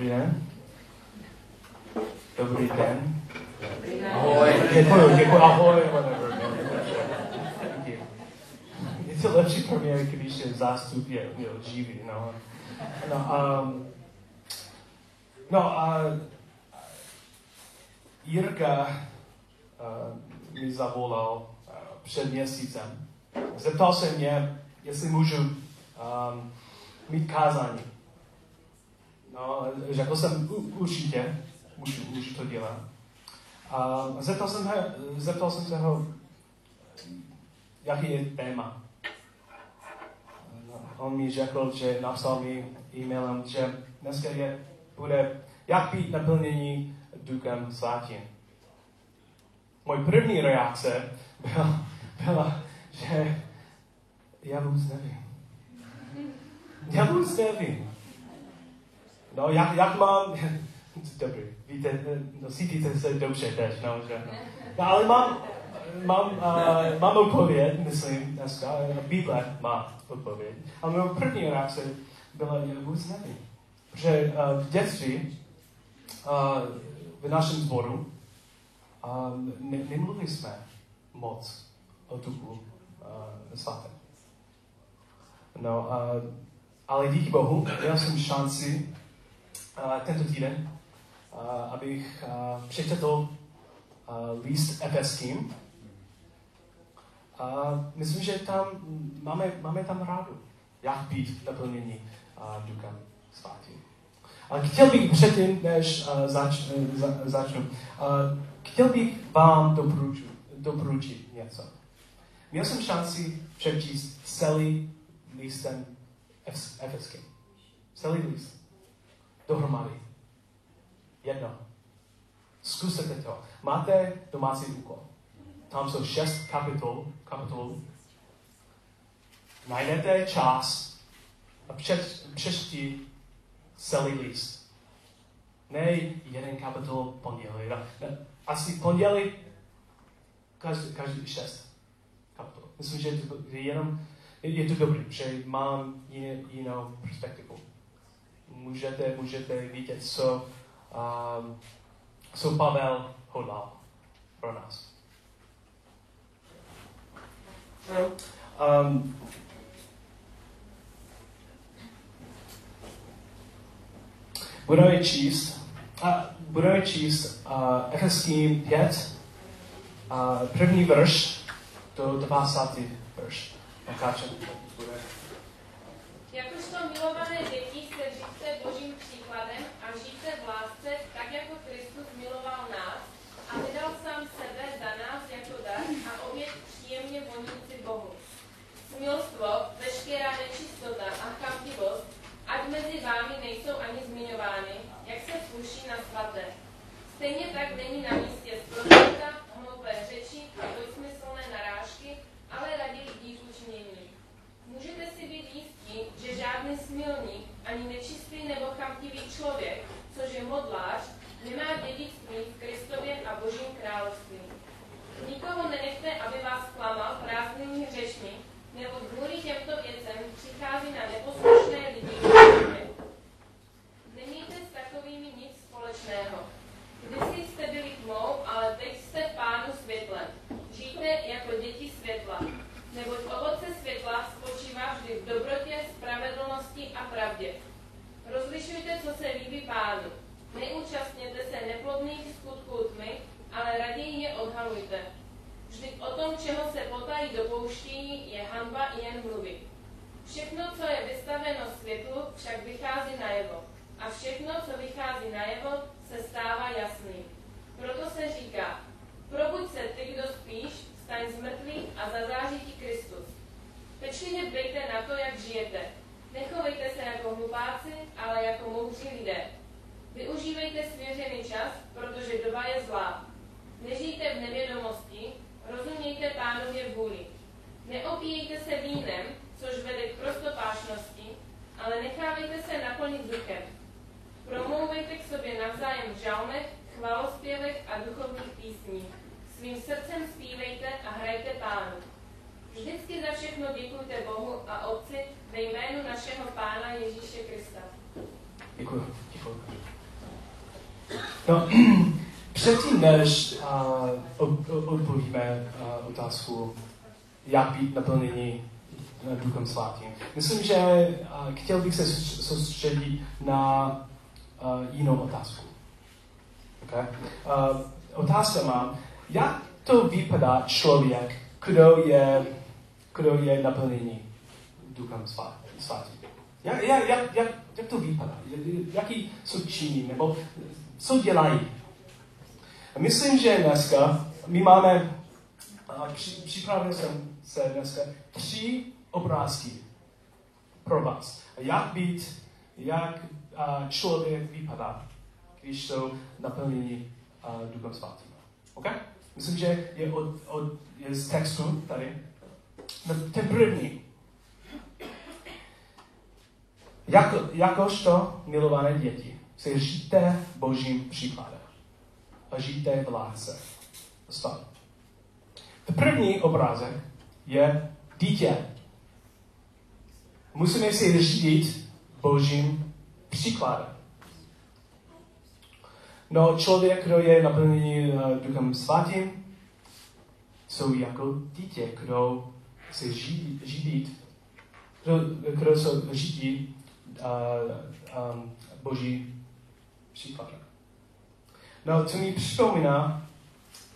Dobrý den. Dobrý den. Ahoj. Děkuji, děkuji, ahoj. Je to lepší pro mě, když je zástup je, je živý, no. No, um, no a Jirka uh, mi zavolal uh, před měsícem. Zeptal se mě, jestli můžu um, mít kázání. No, řekl jsem, "U- určitě, můžu, můžu to dělat. A zeptal jsem, he, zeptal jsem se ho, jaký je téma. No, On mi řekl, že napsal mi e-mailem, že dneska je, bude, jak být naplnění duchem svatým. Můj první reakce byla, byla že já vůbec nevím. Já vůbec nevím. No, jak, jak mám... Dobrý, víte, no, cítíte se dobře teď, no, že? No, ale mám, mám, uh, mám odpověď, myslím, dneska, Bible má odpověď. A moje první reakce byla, já vůbec nevím. Protože uh, v dětství, uh, v našem sboru, um, ne, nemluvili jsme moc o duchu uh, svatém. No, uh, ale díky Bohu, měl jsem šanci tento týden, uh, abych uh, přečetl list efeským. A myslím, že tam máme, máme tam rádu, jak být naplnění duchem svatým. Ale chtěl bych předtím, než zač, za, začnu, chtěl bych vám doporučit, doporučit něco. Měl jsem šanci přečíst celý listem Efes- efeským. Celý list. Dohromady. Jedno. Zkuste to. Máte domácí úkol. Tam jsou šest kapitol, kapitolů. Najdete čas a přeč, přečti celý list. Ne jeden kapitol pondělí. Asi pondělí každý, každý šest kapitol. Myslím, že je to jenom je, je to dobrý, že mám jiný, jinou perspektivu. Můžete, můžete vidět, co, um, co Pavel hodlal pro nás. Um, budeme číst, a budeme číst uh, Efeským 5, uh, první verš do 20. verš. Nakáčem bude. Jakožto milované děti se žijte Božím příkladem a žijte v lásce, tak jako Kristus miloval nás a vydal sám sebe za nás jako dar a oběť příjemně vonící Bohu. Smilstvo, veškerá nečistota a chamtivost, ať mezi vámi nejsou ani zmiňovány, jak se sluší na svaté. Stejně tak není na místě zprostota, hloupé řeči a dvojsmyslné narážky, ale raději díku činění. Můžete si být jistí, že žádný smilník, ani nečistý nebo chamtivý člověk, což je modlář, nemá dědictví v Kristově a Božím království. Nikoho nenechte, aby vás klamal prázdnými řečmi, nebo kvůli těmto věcem přichází na neposlušné lidi. Nemějte s takovými nic společného. Kdysi jste byli tmou, ale teď jste pánu světlem. Žijte jako děti světla. Neboť ovoce světla spočívá vždy v dobrotě, spravedlnosti a pravdě. Rozlišujte, co se líbí pánu. Neúčastněte se neplodných skutků tmy, ale raději je odhalujte. Vždyť o tom, čeho se potají dopouští, je hanba jen mluvit. Všechno, co je vystaveno světlu, však vychází najevo. A všechno, co vychází najevo, se stává jasným. Proto se říká, probuď se ty, kdo spíš, staň z mrtvých a zazáří ti Kristus. Pečlivě dbejte na to, jak žijete. Nechovejte se jako hlupáci, ale jako moudří lidé. Využívejte svěřený čas, protože doba je zlá. Nežijte v nevědomosti, pánově vůli. Neopíjejte se vínem, což vede k prostopášnosti, ale nechávejte se naplnit duchem. Promlouvejte k sobě navzájem v žalmech, chvalospěvech a duchovních písních. Svým srdcem zpívejte a hrajte pánu. Vždycky za všechno děkujte Bohu a Otci ve jménu našeho Pána Ježíše Krista. Děkuji. No, předtím, než uh, od, odpovíme uh, otázku, jak být naplnění Duchem Svatým. Myslím, že uh, chtěl bych se soustředit na uh, jinou otázku. Okay? Uh, otázka mám, jak to vypadá člověk, kdo je, kdo je naplněný Duchem Svatým? Jak, jak, jak, jak to vypadá? Jaký jsou činy? Nebo co dělají? Myslím, že dneska my máme, připravil jsem se dneska tři obrázky pro vás. Jak být, jak člověk vypadá, když jsou naplněni Duchem Svatým. OK? Myslím, že je, od, od, je z textu tady. No, ten první. Jak, jakožto milované děti se žijte božím příkladem a žijte v lásce. Stop. První obrázek je dítě. Musíme si řídit božím příkladem. No, člověk, kdo je naplněný uh, Duchem Svatým, jsou jako dítě, kdo se žít, žít kdo, kdo se řídí uh, um, Boží příkladem. No, to mi připomíná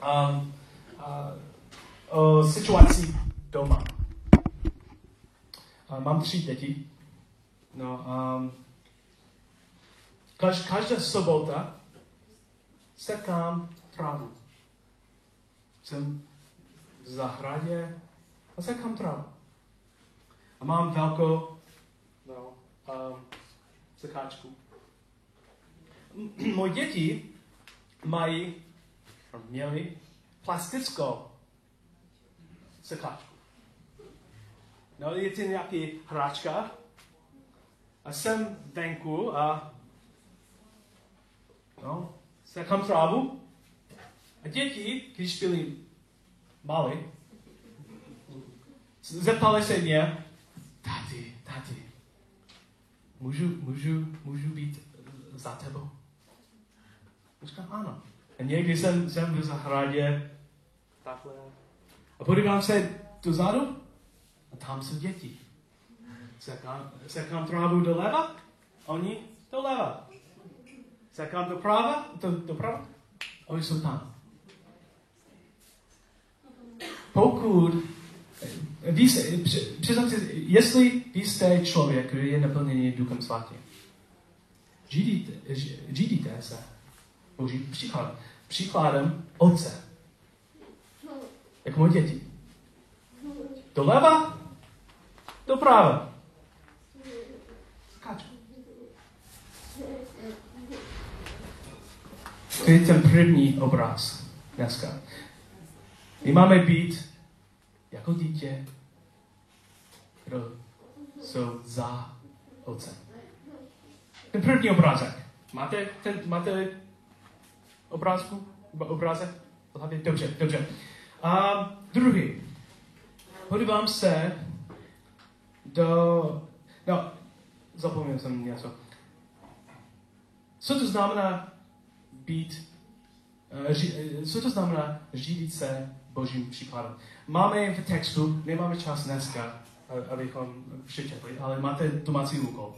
um, uh, o situaci doma. Uh, mám tři děti. No, um, kaž, každá sobota sekám trávu. Jsem v zahradě a sekám trávu. A mám velkou no, um, sekáčku. Moje děti mají, měli plastickou sekáčku. No, je to nějaký hráčka a jsem venku a no, sekám trávu a děti, když byli malí, zeptali se mě, tati, tati, můžu, můžu, můžu být za tebou? Říkám, ano. A někdy jsem, jsem v zahradě takhle. A podívám se dozadu a tam jsou děti. Sekám, sekám trávu doleva, oni doleva. Sekám doprava, do, doprava, oni jsou tam. Pokud vy se, představte, jestli vy jste člověk, který je naplněný Duchem Svatým, řídíte, řídíte se Boží příklad, příkladem Otce. Jak moje děti. Doleva, doprava. Skáču. To je ten první obraz dneska. My máme být jako dítě, kdo jsou za otcem. Ten první obrázek. Máte, ten, máte obrázku? Obrázek? Dobře, dobře. A druhý. Podívám se do... No, zapomněl jsem něco. Co to znamená být, uh, co to znamená řídit se Božím příkladem? Máme v textu, nemáme čas dneska, abychom přečetli, ale máte domácí úkol.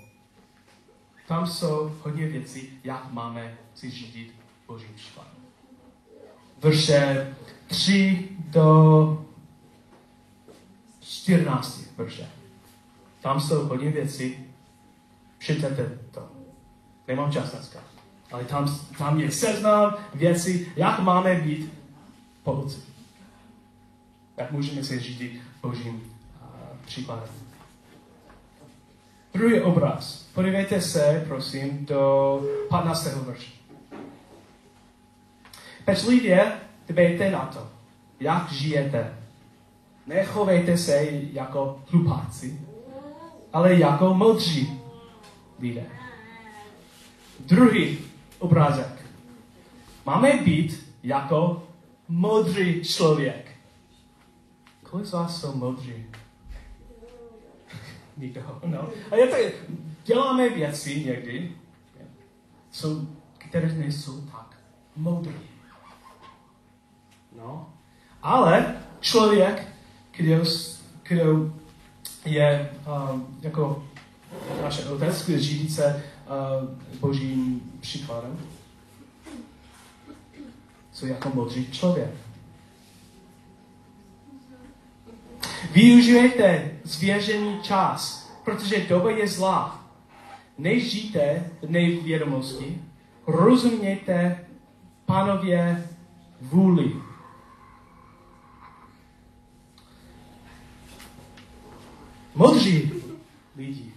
Tam jsou hodně věcí, jak máme si řídit Božím příkladem. Verše 3 do 14 verše. Tam jsou hodně věcí, přečtěte to. Nemám čas dneska. Ale tam, tam je seznam věcí, jak máme být po Jak můžeme se řídit Božím uh, příkladem. Druhý obraz. Podívejte se, prosím, do 15. verše. Pečlivě dbejte na to, jak žijete. Nechovejte se jako hlupáci, ale jako moudří lidé. Druhý obrázek. Máme být jako moudrý člověk. Kolik z vás jsou moudří? Nikdo, no. A je to, děláme věci někdy, jsou, které nejsou tak moudrý. No. Ale člověk, který, je um, jako náš otec, který řídí se uh, božím příkladem, co jako modrý člověk. Využijte zvěřený čas, protože doba je zlá. Nežijte nevědomosti, rozumějte panově vůli. Modří lidi.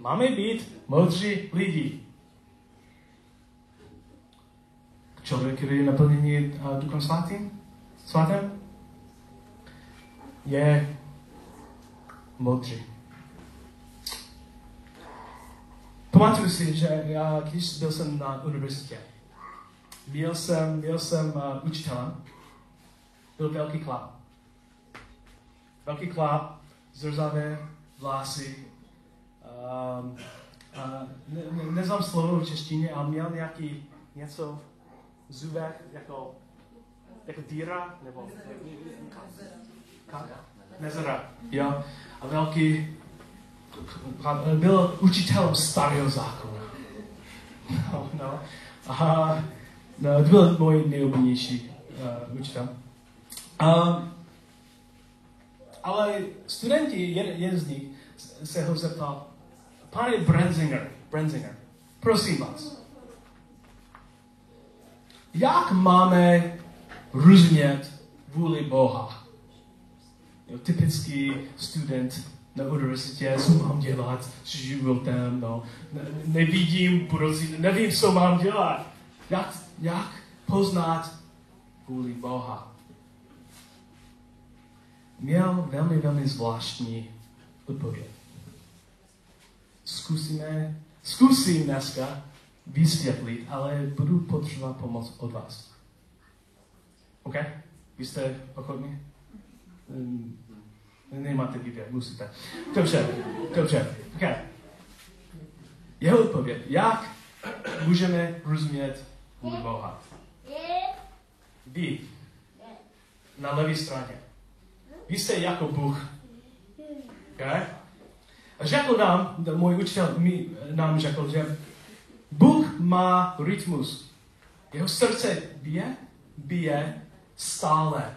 Máme být modří lidi. Člověk, který je naplněný Duchem Svatým, svatým, je modří. Pamatuju si, že já, když byl jsem na univerzitě, měl jsem, měl jsem uh, učitele, byl velký klap. Velký klap, zrzavé vlasy. Um, uh, ne, ne, neznám slovo v češtině, ale měl nějaký něco v zubech, jako, jako díra, nebo Mezera. Jo. A velký byl učitelem starého zákona. No, no. A no, to byl můj nejoblíbenější uh, učitel. Um, ale studenti, jeden, jeden z nich, se ho zeptal, pane Brenzinger, Brenzinger, prosím vás, jak máme rozumět vůli Boha? Jo, typický student na univerzitě, co mám dělat s životem, no, ne, nevidím budoucí, nevím, co mám dělat. Jak, jak poznat vůli Boha? Měl velmi, velmi zvláštní odpověď. Zkusíme, zkusím dneska vysvětlit, ale budu potřebovat pomoc od vás. OK? Vy jste ochotní? Um, nemáte výběr, musíte. Dobře, dobře. OK. Jeho odpověď. Jak můžeme rozumět Boha? Vy. Na levé straně. Vy jste jako Bůh. Okay? A řekl nám, můj učitel mi, nám řekl, že Bůh má rytmus. Jeho srdce bije, bije stále.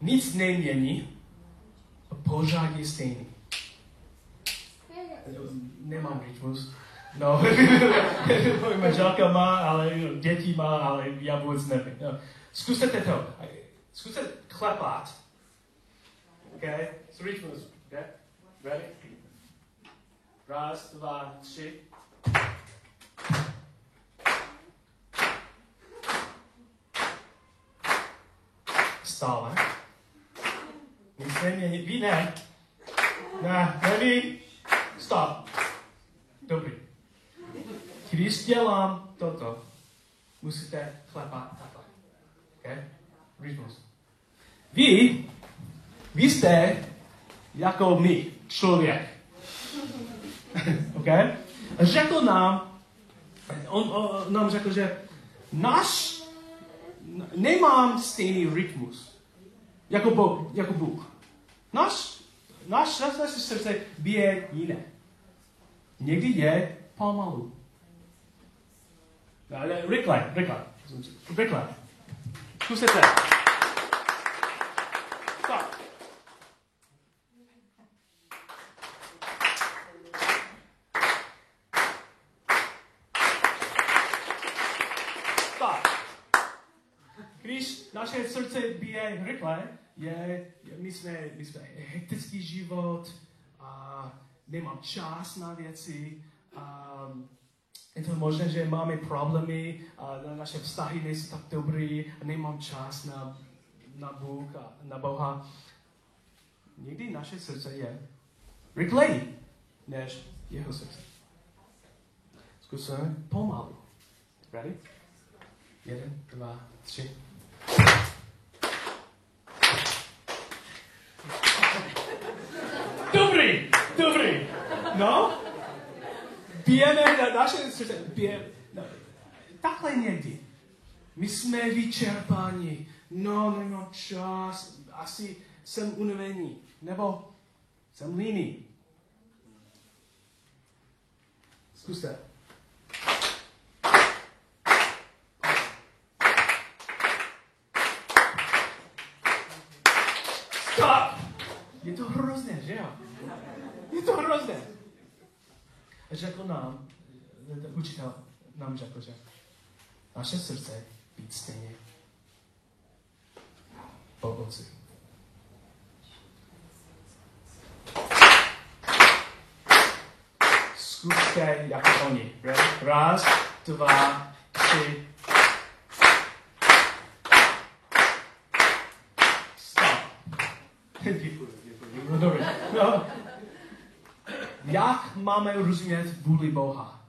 Nic nemění, a pořád je stejný. Nemám rytmus. No, můj manželka má, ale děti má, ale já vůbec nevím. No. Zkuste to. Zkuste klepat. Okay? S rytmus. Okay? Ready? Raz, dva, tři. Stále. Nic nemění. Vy ne. Ne, neví. Stop. Dobrý. Když dělám toto, musíte chlepat takhle. Okay? Rytmus. Vy, vy jste jako my, člověk. OK? A řekl nám, on, on nám řekl, že náš, nemám stejný rytmus, jako, Bůh, jako Bůh. Náš, náš, naše srdce bije jiné. Někdy je pomalu. Rychle, rychle. Rychle. Zkusíte. Naše srdce bije rychle, je, my jsme, my jsme hektický život, a nemám čas na věci, a je to možné, že máme problémy, a naše vztahy nejsou tak dobrý, a nemám čas na, na Bůh a na Boha. Někdy naše srdce je rychleji než jeho srdce. Zkusíme pomalu. Ready? Jeden, dva, tři. Dobrý, dobrý. No? Bijeme na naše srdce. Bije, no, takhle někdy. My jsme vyčerpáni. No, nemám čas. Asi jsem unavený. Nebo jsem líný. Zkuste. Stop! Je to hrozné, že jo? Je to hrozné. Řekl nám, učitel nám řekl, že naše srdce být stejně po otci. Zkuste jako oni. Raz, dva, tři. Stop. Děkuji, děkuji. No, dobré. No. Jak máme rozumět vůli Boha?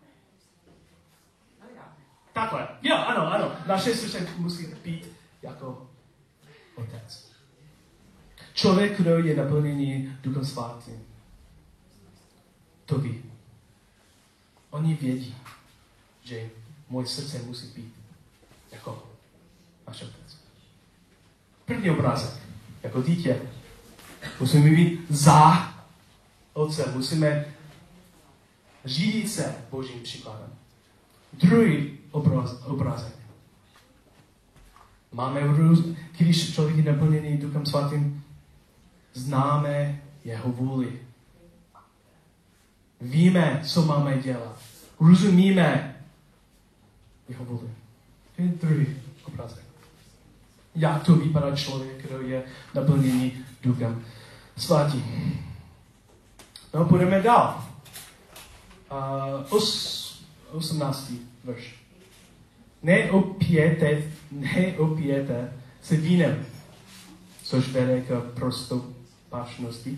Takhle. Jo, ano, ano. Naše srdce musí být jako otec. Člověk, kdo je naplněný Duchem Svatým, to ví. Oni vědí, že moje srdce musí být jako náš otec. První obrázek. Jako dítě. Musíme být za otce. Musíme řídit se Božím příkladem. Druhý obraz, obrázek. Máme růz, když člověk je naplněný Duchem Svatým, známe jeho vůli. Víme, co máme dělat. Rozumíme jeho vůli. To je druhý obrázek. Jak to vypadá člověk, který je naplněný Duchem Svatým. No, půjdeme dál. Uh, os, 18. verš. Neopijete, neopijete se vínem, což vede k prostopášnosti,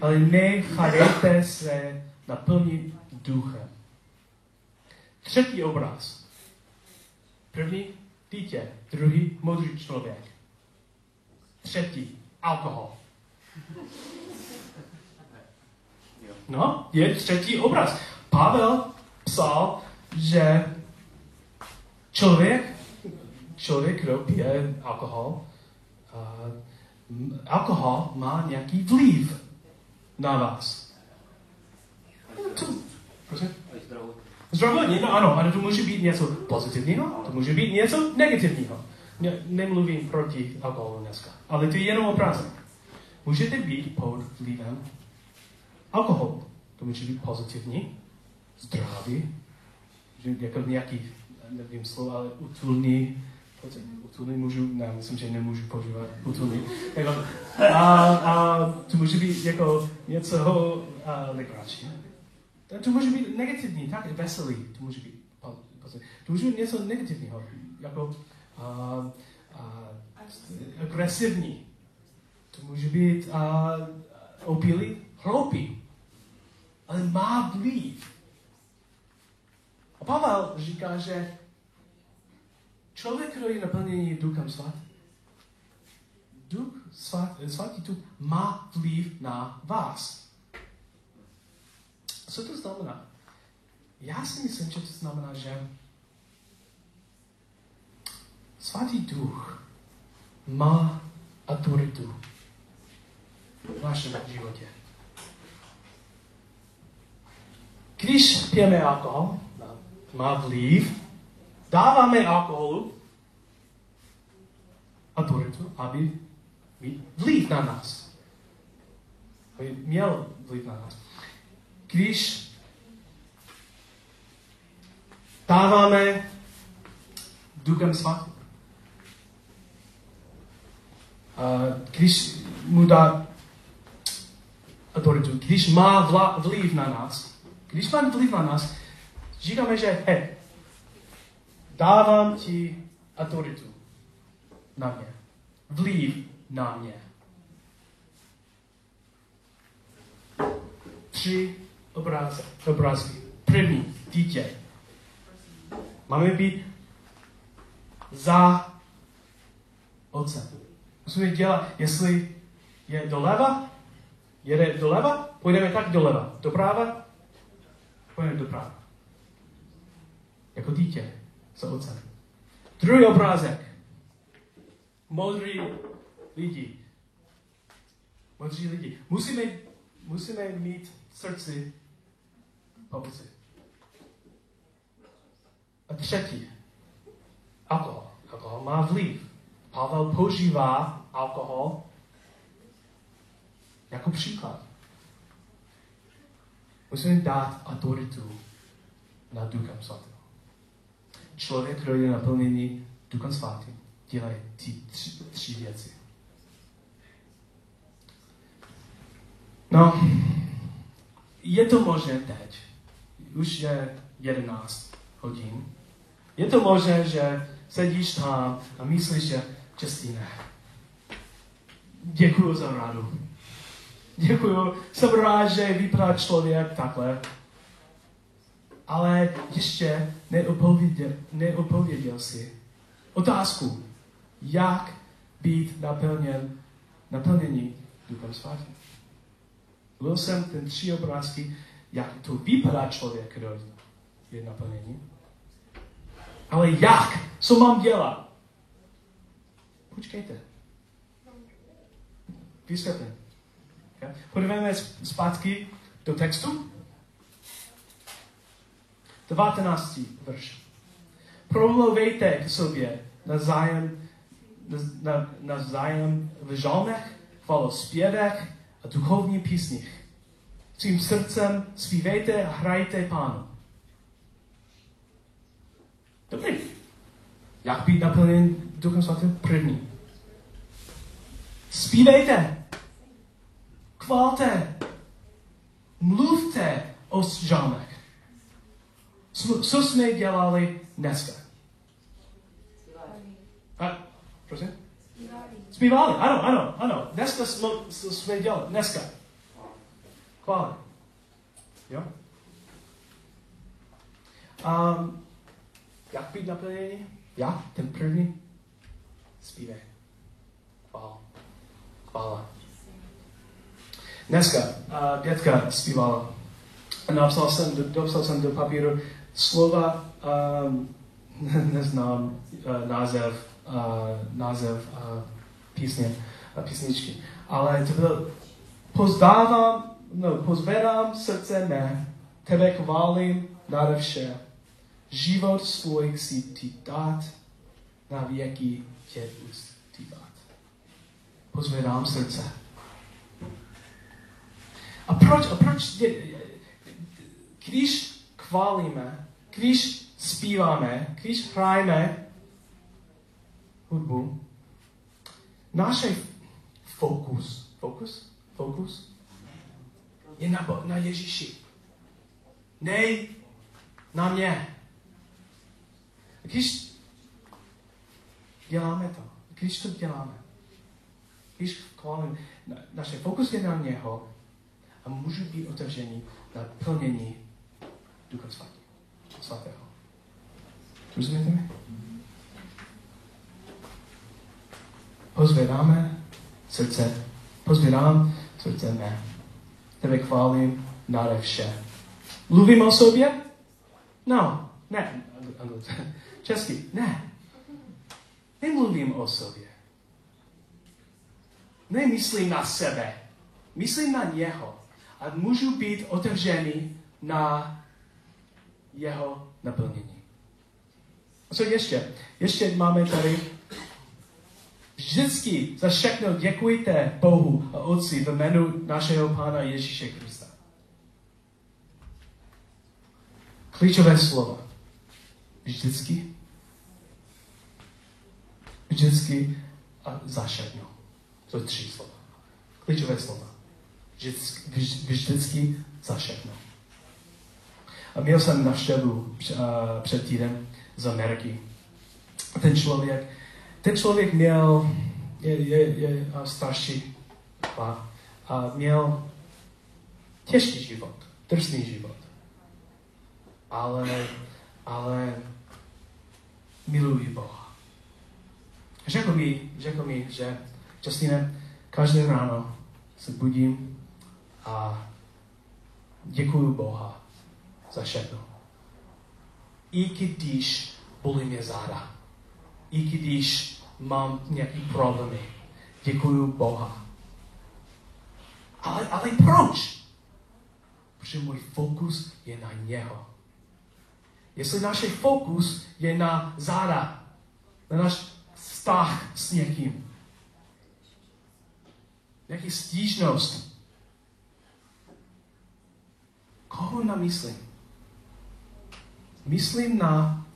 ale nechajte se naplnit duchem. Třetí obraz. První dítě, druhý modrý člověk. Třetí alkohol. No, je třetí obraz. Pavel psal, že člověk, člověk, kdo pije alkohol, uh, alkohol má nějaký vliv na vás. Prosím? Zdravotní, no ano, ale to může být něco pozitivního, to může být něco negativního. Ne, nemluvím proti alkoholu dneska, ale to je jenom obrázek. Můžete být pod vlivem alkoholu. To může být pozitivní, zdravý, že jako nějaký, nevím slovo, ale utulný, utulný můžu, ne, myslím, že nemůžu používat utulný. Jako, a, a to může být jako něco legrační. To může být negativní, tak veselý, to může být pozitivní. To může být něco negativního, jako uh, uh, agresivní. To může být uh, opilý, hloupý ale má vliv. A Pavel říká, že člověk, který je naplněný duchem svatým, duch svat, svatý tu má vliv na vás. Co to znamená? Já si myslím, že to znamená, že svatý duch má autoritu v našem životě. Když pijeme alkohol, má vliv, dáváme alkoholu autoritu, aby mít vliv na nás. Aby měl vliv na nás. Když dáváme duchem svatým, když mu dá autoritu, když má vliv na nás, když mám vliv na nás, říkáme, že hej, dávám ti autoritu na mě. Vliv na mě. Tři obrazy. obrazy. První, dítě. Máme být za otcem. Musíme dělat, jestli je doleva, jede doleva, půjdeme tak doleva. Doprava, půjdeme doprava. Jako dítě s otcem. Druhý obrázek. Modrý lidi. Modří lidi. Musíme, musíme mít srdci pomoci. A třetí. Alkohol. Alkohol má vliv. Pavel používá alkohol jako příklad. Musíme dát autoritu na Duchem Svatým. Člověk, který je naplněný Duchem Svatým, dělá ty tři, tři věci. No, je to možné teď. Už je 11 hodin. Je to možné, že sedíš tam a myslíš, že Justine, děkuji za radu. Děkuji, jsem rád, že vypadá člověk takhle. Ale ještě neopověděl, neopověděl si otázku, jak být naplněn, naplněný Duchem Svatým. Byl jsem ten tři obrázky, jak to vypadá člověk, kdo je naplněný. Ale jak? Co mám dělat? Počkejte. Vysvětlím. Podíváme zpátky do textu. 19. verš. Promlouvejte k sobě na zájem, na, na zájem v žalmech, chvalospěvech a duchovních písních. Svým srdcem zpívejte a hrajte pánu. Dobrý. Jak být naplněn Duchem Svatým? První. Zpívejte. Chválte. Mluvte o žalmech. Co jsme dělali dneska? A, prosím? Zpívali. Ano, ano, ano. Dneska jsme dělali. Dneska. Chvále. Jo? Um, jak být naplněný? Já, ten první? Zpívej. Chvála. Chvála. Dneska uh, dětka zpívala. Napsal jsem, dopsal jsem do papíru slova, um, neznám uh, název, uh, název uh, písně, uh, písničky, ale to bylo pozdávám, no, pozvedám srdce mé, tebe chválím nade vše. Život svůj chci ti dát, na věky tě uctívat. Pozvedám srdce. A proč, a proč, když chválíme, když zpíváme, když hrajeme hudbu, náš fokus, fokus, fokus je na, na Ježíši. Nej na mě. Když děláme to, když to děláme, když chválíme, naše fokus je na něho a můžu být otevřený na plnění Ducha Svatého. Rozumíte mi? Pozvedáme srdce, pozvedám srdce mé. Tebe chválím nade vše. Mluvím o sobě? No, ne. Česky, ne. Nemluvím o sobě. Nemyslím na sebe. Myslím na něho. A můžu být otevřený na jeho naplnění. A co ještě? Ještě máme tady Vždycky za všechno děkujte Bohu a Otci ve jménu našeho Pána Ježíše Krista. Klíčové slovo. Vždycky. Vždycky a za všechno. To tři slova. Klíčové slova. Vždycky, za všechno. A měl jsem navštěvu před týdem z Ameriky. Ten člověk, ten člověk měl, je, je, je starší a, a měl těžký život, drsný život. Ale, ale miluji Boha. Řekl mi, řekl mi, že Justine, každé ráno se budím a děkuji Boha za všechno. I když bolí mě záda. I když mám nějaký problémy. Děkuju Boha. Ale, ale proč? Protože můj fokus je na něho. Jestli náš fokus je na záda, na náš vztah s někým, nějaký stížnost, koho namyslím? Myslím na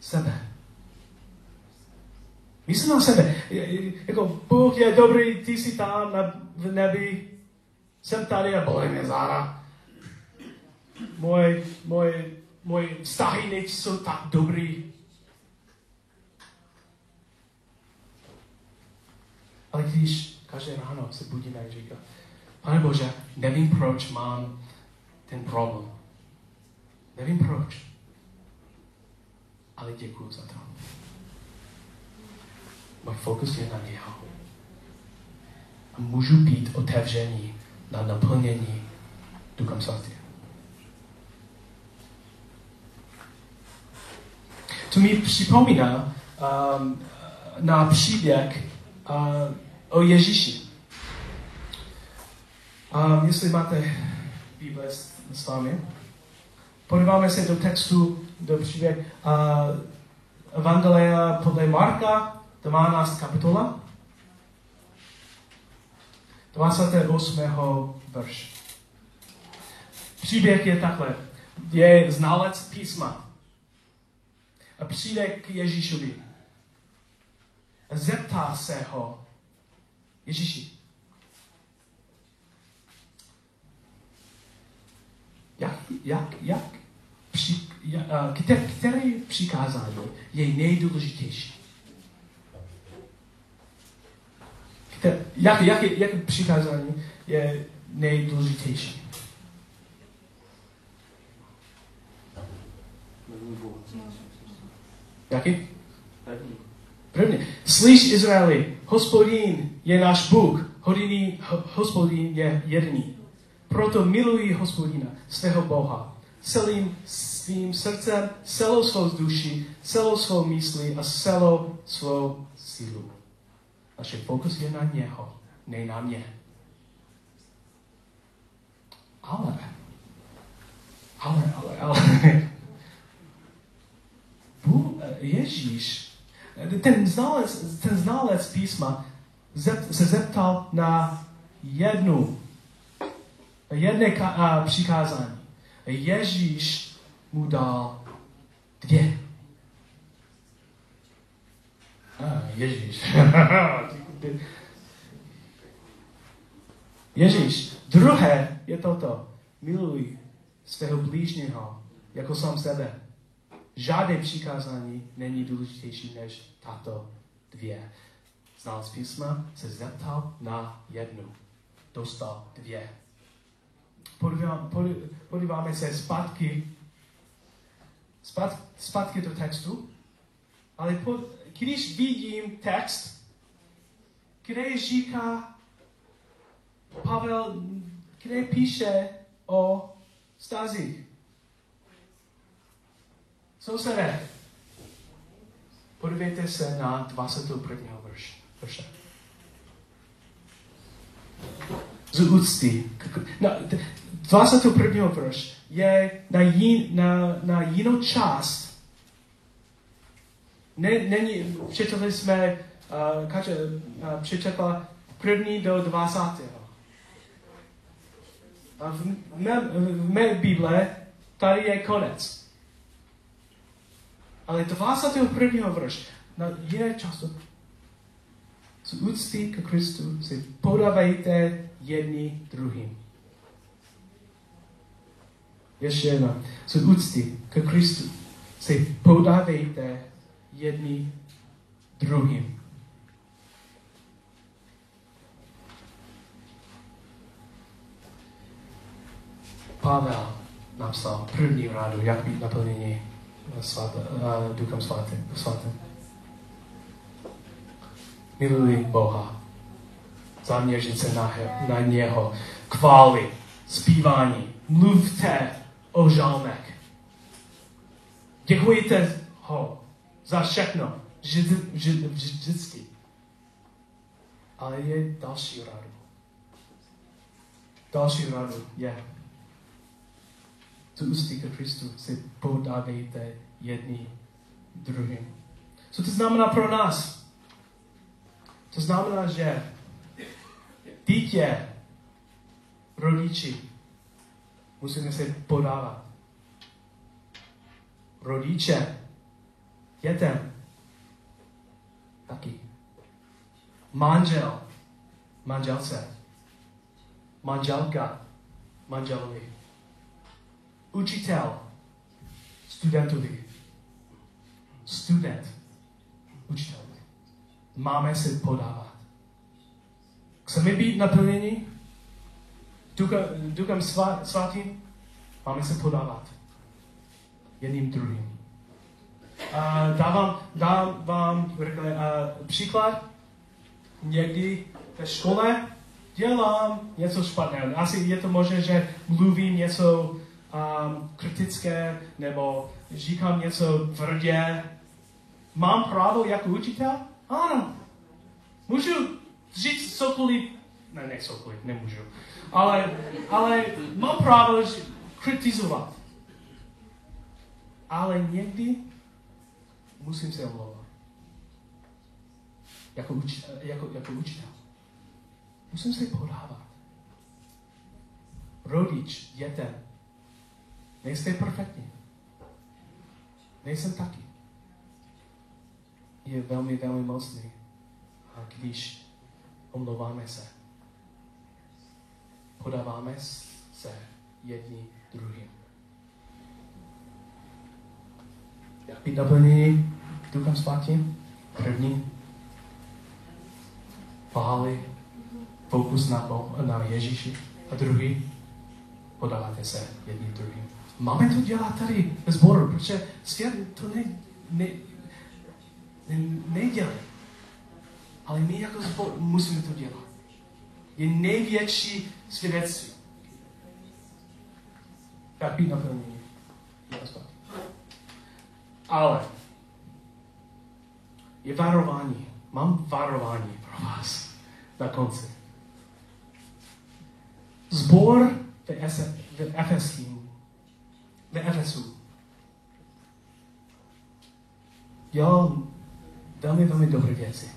sebe. Myslím na sebe. Jako Bůh je dobrý, ty jsi tam na, v nebi, jsem tady a bolí mě zára. Moje, moje, moje vztahy nejsou tak dobrý. Ale když každé ráno se budíme a říká, Pane Bože, nevím, proč mám ten problém. Nevím proč. Ale děkuji za to. Můj fokus je na něho. A můžu být otevřený na naplnění Duchem Svatým. To mi připomíná um, na příběh uh, o Ježíši. Um, jestli máte Bible vámi, podíváme se do textu, do příběh uh, Evangelia podle Marka, 12 kapitola, 28. verš. Příběh je takhle. Je znalec písma. A přijde k Ježíšovi. A zeptá se ho. Ježíši. Jak, jak, jak, při, jak které, které přikázání je nejdůležitější? Které, jak, jak, jak přikázání je nejdůležitější? Jaký? První. Slyš Izraeli, hospodín je náš Bůh, hodiný hospodín je jedný. Proto miluji hospodina, svého Boha, celým svým srdcem, celou svou duši, celou svou myslí a celou svou sílu. Naše fokus je na něho, ne na mě. Ale, ale, ale, ale, Ježíš, ten znalec, ten znalec písma se zeptal na jednu, jedné přikázání. Ježíš mu dal dvě. Ježíš. Ježíš. Druhé je toto. Miluj svého blížního jako sám sebe. Žádné přikázání není důležitější než tato dvě. Znalec písma se zeptal na jednu. Dostal dvě. Podíváme se zpátky, zpátky do textu, ale pod, když vidím text, kde říká Pavel, kde píše o stazích, Sousedé, podívejte se na 21. verš, verše. Z úcty. Na, 21. verš je na, jin, na, na jinou část. Ne, není, přečetli jsme, uh, Kače uh, přečetla první do 20. A v mé, v mé Bible tady je konec. Ale 21. verš na jiné času z úcty k Kristu si podávejte jedni druhým. Ještě jedna. Z úcty k Kristu si podávejte jedni druhým. Pavel napsal první rádu, jak být naplnění svatá, Duchem svatým. svatým. Miluji Boha. Zaměřit se na, na něho. Kvály, zpívání. Mluvte o žalmek. Děkujte ho za všechno, vždycky. Ale je další radu. Další radu je, co ústí ke Kristu si podávejte jedni druhým. Co to znamená pro nás? To znamená, že dítě, rodiči, musíme se podávat. Rodiče, dětem, taky. Manžel, manželce, manželka, manželovi. Učitel, studentovi. Student, učitelovi. Máme se podávat. Chceme být naplněni duchem svatým? Máme se podávat jedním druhým. A dávám, vám uh, příklad. Někdy ve škole dělám něco špatného. Asi je to možné, že mluvím něco um, kritické nebo říkám něco tvrdě. Mám právo jako učitel? Ano. Můžu říct cokoliv, ne, ne cokoliv, nemůžu. Ale, ale mám právo kritizovat. Ale někdy musím se omlouvat. Jako, uč, jako, jako učitel. Musím se podávat. Rodič, dětem. Nejste perfektní. Nejsem taky. Je velmi, velmi mocný. A když omlouváme se, podáváme se jedni druhým. Jak být naplnění Duchem Svatým? První, váli, fokus na, na Ježíši. A druhý, podáváte se jedni druhým. Máme to dělat tady ve sboru, protože svět to ne, ne, ne, nedělá. Ale my jako sbor musíme to dělat. Je největší svědectví. Jak být naplnění. Ale je varování. Mám varování pro vás na konci. Zbor v Efeským, v Efesu, dělal velmi, velmi dobré věci.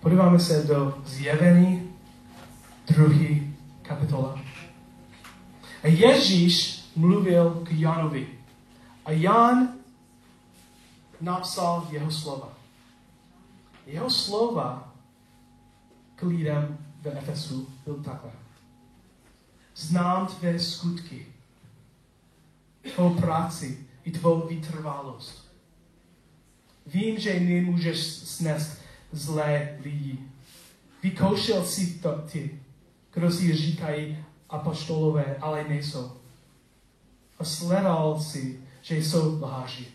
Podíváme se do zjevení druhý kapitola. A Ježíš mluvil k Janovi. A Jan napsal jeho slova. Jeho slova k lidem v Efesu byl takhle. Znám tvé skutky, tvou práci i tvou vytrvalost. Vím, že nemůžeš snést zlé lidi. Vykoušel si to ty, kdo si říkají apoštolové, ale nejsou. A sledal si, že jsou lháři.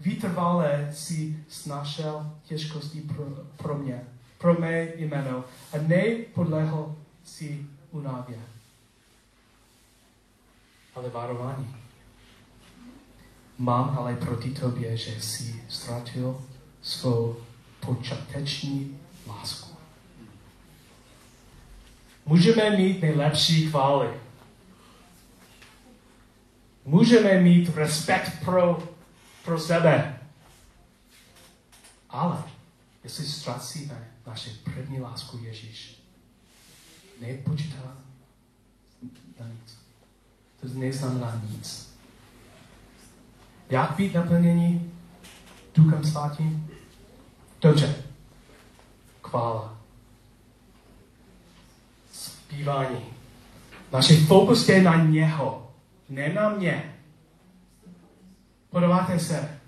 Vytrvalé si snašel těžkosti pro, pro mě, pro mé jméno a nepodlehl si unávě. Ale varování. Mám ale proti tobě, že jsi ztratil svou počáteční lásku. Můžeme mít nejlepší chvály. Můžeme mít respekt pro, pro sebe. Ale jestli ztracíme naše první lásku Ježíš, nepočítá na nic. To neznamená nic. Jak být naplnění Duchem Svatým? Dobře. Kvála. Zpívání. Naše fokus je na něho, ne na mě. Podáváte se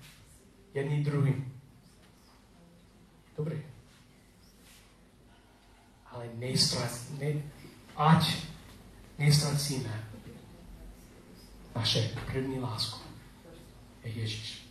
jedný druhým. Dobrý. Ale nejstrac, ne, ať nejstracíme naše první lásku je Ježíš.